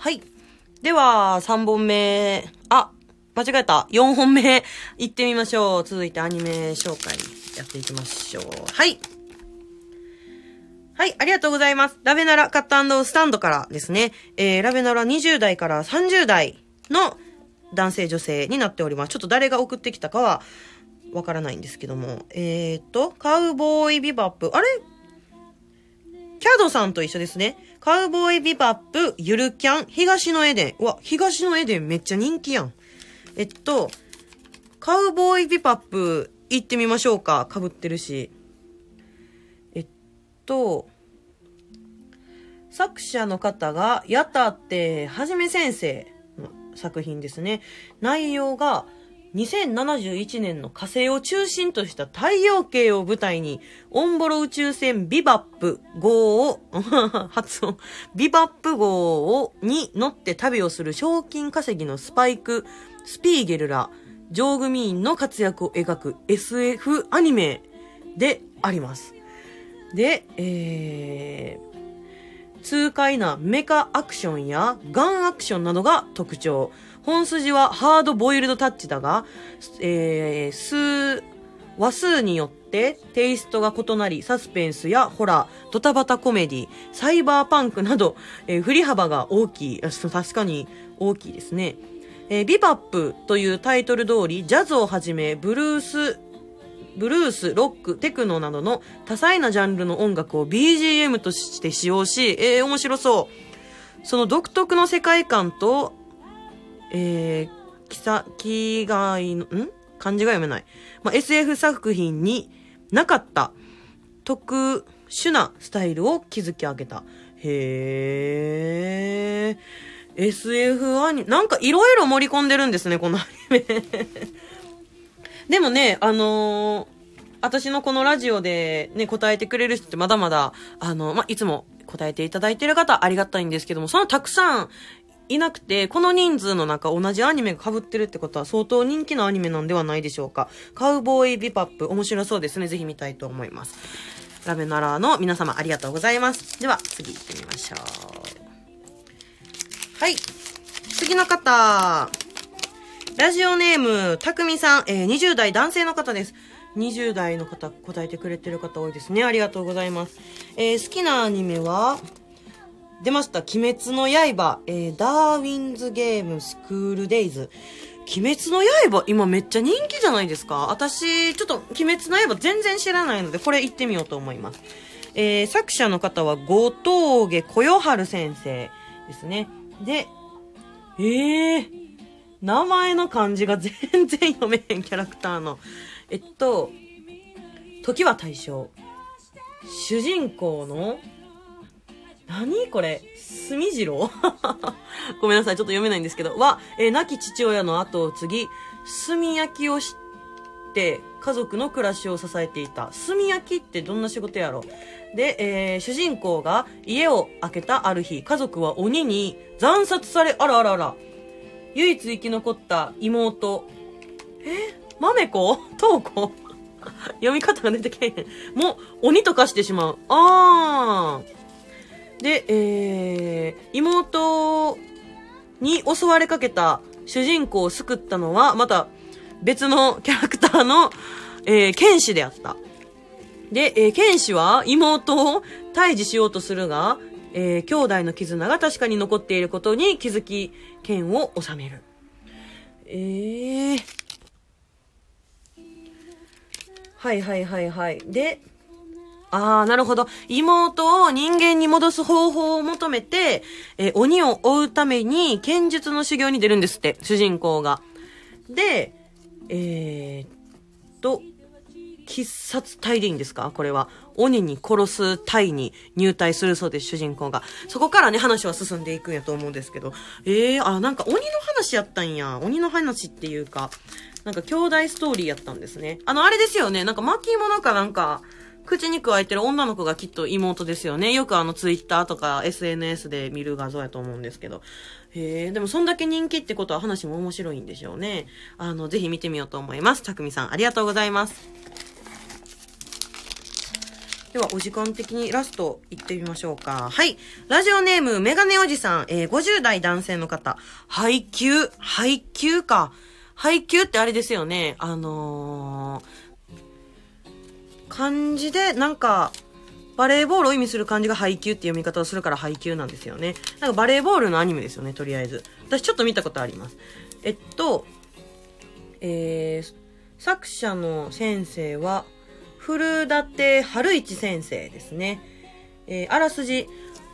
はい。では、3本目。あ、間違えた。4本目。行ってみましょう。続いてアニメ紹介やっていきましょう。はい。はい、ありがとうございます。ラベナラカットスタンドからですね。えー、ラベナラ20代から30代の男性女性になっております。ちょっと誰が送ってきたかはわからないんですけども。えーと、カウボーイビバップ。あれ？キャドさんと一緒ですね。カウボーイビバップ、ゆるキャン、東のエデン。うわ、東のエデンめっちゃ人気やん。えっと、カウボーイビバップ行ってみましょうか。被ってるし。えっと、作者の方が、やたってはじめ先生の作品ですね。内容が、2071年の火星を中心とした太陽系を舞台に、オンボロ宇宙船ビバップ号を、発音、ビバップ号を、に乗って旅をする賞金稼ぎのスパイク、スピーゲルら、上組員の活躍を描く SF アニメであります。で、えー、痛快なメカアクションやガンアクションなどが特徴。本筋はハードボイルドタッチだが、えー、数、話数によってテイストが異なり、サスペンスやホラー、ドタバタコメディ、サイバーパンクなど、えー、振り幅が大きい。確かに大きいですね。えー、ビバップというタイトル通り、ジャズをはじめ、ブルース、ブルース、ロック、テクノなどの多彩なジャンルの音楽を BGM として使用し、えー、面白そう。その独特の世界観と、えー、きさ、気概の、ん?漢字が読めない。まあ、SF 作品になかった特殊なスタイルを築き上げた。へー。SF アニメ、なんかいろいろ盛り込んでるんですね、このアニメ。でもね、あのー、私のこのラジオでね、答えてくれる人ってまだまだ、あの、まあ、いつも答えていただいてる方ありがたいんですけども、そのたくさんいなくて、この人数の中同じアニメが被ってるってことは相当人気のアニメなんではないでしょうか。カウボーイビパップ、面白そうですね。ぜひ見たいと思います。ラベナラーの皆様ありがとうございます。では、次行ってみましょう。はい。次の方。ラジオネーム、たくみさん、えー、20代男性の方です。20代の方、答えてくれてる方多いですね。ありがとうございます。えー、好きなアニメは、出ました。鬼滅の刃、えー、ダーウィンズゲームスクールデイズ。鬼滅の刃、今めっちゃ人気じゃないですか私、ちょっと鬼滅の刃全然知らないので、これ行ってみようと思います。えー、作者の方は後峠小夜春先生ですね。で、えー、名前の漢字が 全然読めへんキャラクターの。えっと、時は大正。主人公の何？これ墨次郎ごめんなさい、ちょっと読めないんですけど、は、えー、亡き父親の後を継ぎ、炭焼きをして家族の暮らしを支えていた。炭焼きってどんな仕事やろ？で、えー、主人公が家を開けたある日、家族は鬼に惨殺され、あらあらあら。唯一生き残った妹。え？豆子？東子？読み方が出てけへん。もう、鬼と化してしまう。あー。で、えー、妹に襲われかけた主人公を救ったのは、また別のキャラクターの、えー、剣士であった。で、えー、剣士は妹を退治しようとするが、えー、兄弟の絆が確かに残っていることに気づき、剣を収める。えー。はいはいはいはい。で、ああ、なるほど。妹を人間に戻す方法を求めて、えー、鬼を追うために剣術の修行に出るんですって、主人公が。で、えー、と、必殺隊でいいんですか？これは。鬼に殺す隊に入隊するそうです、主人公が。そこからね、話は進んでいくんやと思うんですけど。ええー、あ、なんか鬼の話やったんや。鬼の話っていうか、なんか兄弟ストーリーやったんですね。あの、あれですよね。なんか巻物かなんか、口に加えてる女の子がきっと妹ですよね。よくあのツイッターとか SNS で見る画像やと思うんですけど。へえ、でもそんだけ人気ってことは話も面白いんでしょうね。あの、ぜひ見てみようと思います。たくみさん、ありがとうございます。では、お時間的にラスト行ってみましょうか。はい。ラジオネーム、メガネおじさん、えー、50代男性の方。配給、配給か。配給ってあれですよね。あのー、漢字でなんか、バレーボールを意味する漢字が配給って読み方をするから配給なんですよね。なんかバレーボールのアニメですよね、とりあえず。私ちょっと見たことあります。えっと、えー、作者の先生は、古舘春一先生ですね。えー、あらすじ、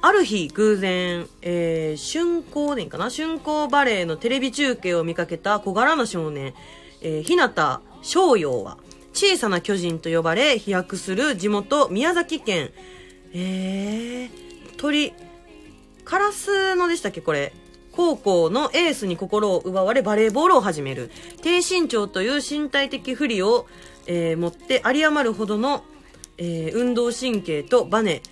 ある日偶然、えー、春光年かな？春光バレーのテレビ中継を見かけた小柄な少年、えー、日向翔陽は、小さな巨人と呼ばれ飛躍する地元宮崎県、えー、鳥、カラスのでしたっけこれ。高校のエースに心を奪われバレーボールを始める。低身長という身体的不利を、えー、持って有り余るほどの、えー、運動神経とバネ、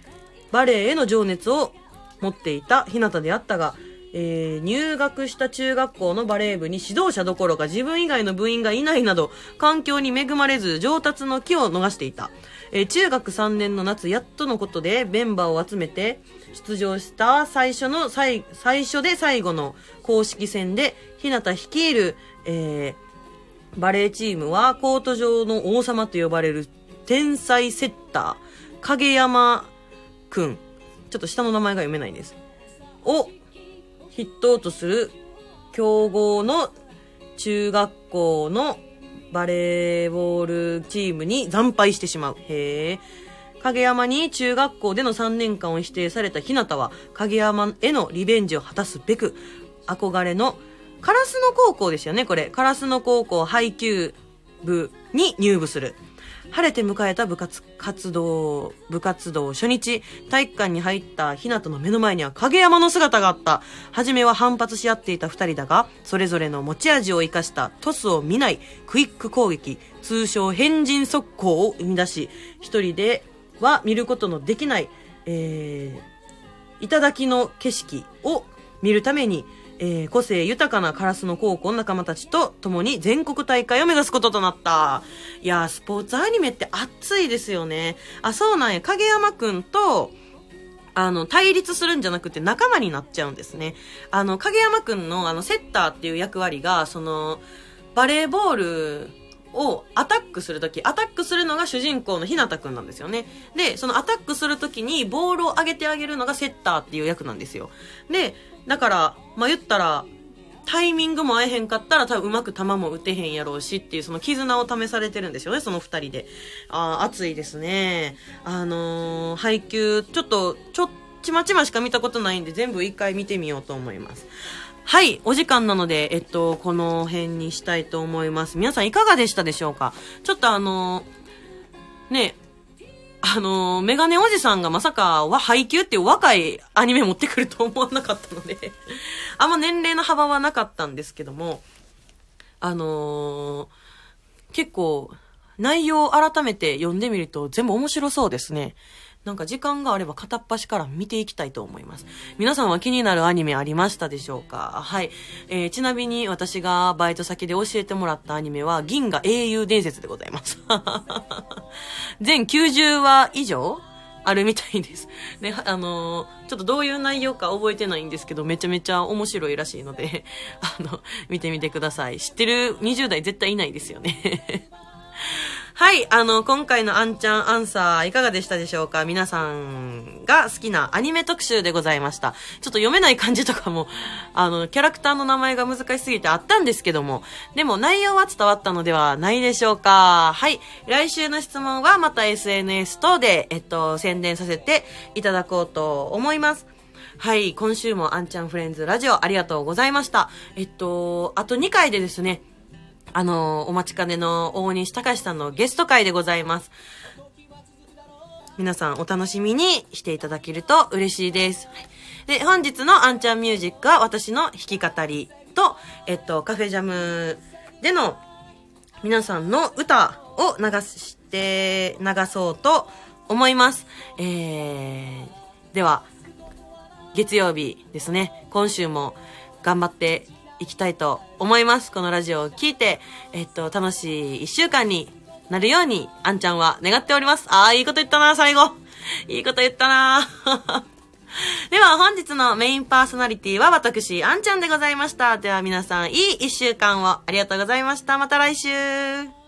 バレーへの情熱を持っていた日向であったが、えー、入学した中学校のバレー部に指導者どころか自分以外の部員がいないなど、環境に恵まれず上達の機を逃していた。えー、中学3年の夏、やっとのことでメンバーを集めて、出場した最初の最、最初で最後の公式戦で、日向率いる、えー、バレーチームはコート上の王様と呼ばれる天才セッター、影山くん。ちょっと下の名前が読めないんです。を筆頭とする強豪の中学校のバレーボールチームに惨敗してしまう。へえ。影山に中学校での3年間を否定された日向は、影山へのリベンジを果たすべく、憧れの、カラスの高校ですよね、これ。カラスの高校配給部に入部する。晴れて迎えた部活活動、部活動初日、体育館に入った日向の目の前には影山の姿があった。はじめは反発し合っていた二人だが、それぞれの持ち味を生かしたトスを見ないクイック攻撃、通称変人速攻を生み出し、一人では見ることのできない、えー、頂きの景色を見るために、えー、個性豊かなカラスの高校仲間たちと共に全国大会を目指すこととなった。いやスポーツアニメって熱いですよね。あ、そうなんや。影山くんと、あの、対立するんじゃなくて仲間になっちゃうんですね。あの、影山くんのあの、セッターっていう役割が、その、バレーボールをアタックするとき、アタックするのが主人公のひなたくんなんですよね。で、そのアタックするときにボールを上げてあげるのがセッターっていう役なんですよ。で、だから、まあ、言ったら、タイミングも合えへんかったら多分うまく球も打てへんやろうしっていうその絆を試されてるんですよね、その二人で。ああ、熱いですね。あのー、配球、ちょっと、ちょっちまちましか見たことないんで全部一回見てみようと思います。はい、お時間なので、えっと、この辺にしたいと思います。皆さんいかがでしたでしょうか？ちょっとあの、ね、あのー、メガネおじさんがまさかは配給っていう若いアニメ持ってくると思わなかったので あんま年齢の幅はなかったんですけども、あのー、結構、内容を改めて読んでみると全部面白そうですね。なんか時間があれば片っ端から見ていきたいと思います。皆さんは気になるアニメありましたでしょうか？はい。えー、ちなみに私がバイト先で教えてもらったアニメは銀河英雄伝説でございます。全90話以上あるみたいです。で、あのー、ちょっとどういう内容か覚えてないんですけど、めちゃめちゃ面白いらしいので、あの、見てみてください。知ってる？20代絶対いないですよね。はい、あの、今回のあんちゃんアンサーいかがでしたでしょうか？皆さんが好きなアニメ特集でございました。ちょっと読めない漢字とかも、あの、キャラクターの名前が難しすぎてあったんですけども、でも内容は伝わったのではないでしょうか？はい、来週の質問はまた SNS 等で、えっと、宣伝させていただこうと思います。はい、今週もあんちゃんフレンズラジオありがとうございました。えっと、あと2回でですね、あの、お待ちかねの大西隆さんのゲスト会でございます。皆さんお楽しみにしていただけると嬉しいです。で、本日のアンチャンミュージックは私の弾き語りと、えっと、カフェジャムでの皆さんの歌を流して、流そうと思います。えー、では、月曜日ですね。今週も頑張っていきたいと思います。このラジオを聴いて、えっと、楽しい一週間になるように、あんちゃんは願っております。ああ、いいこと言ったな、最後。いいこと言ったな。では、本日のメインパーソナリティは私、あんちゃんでございました。では皆さん、いい一週間をありがとうございました。また来週。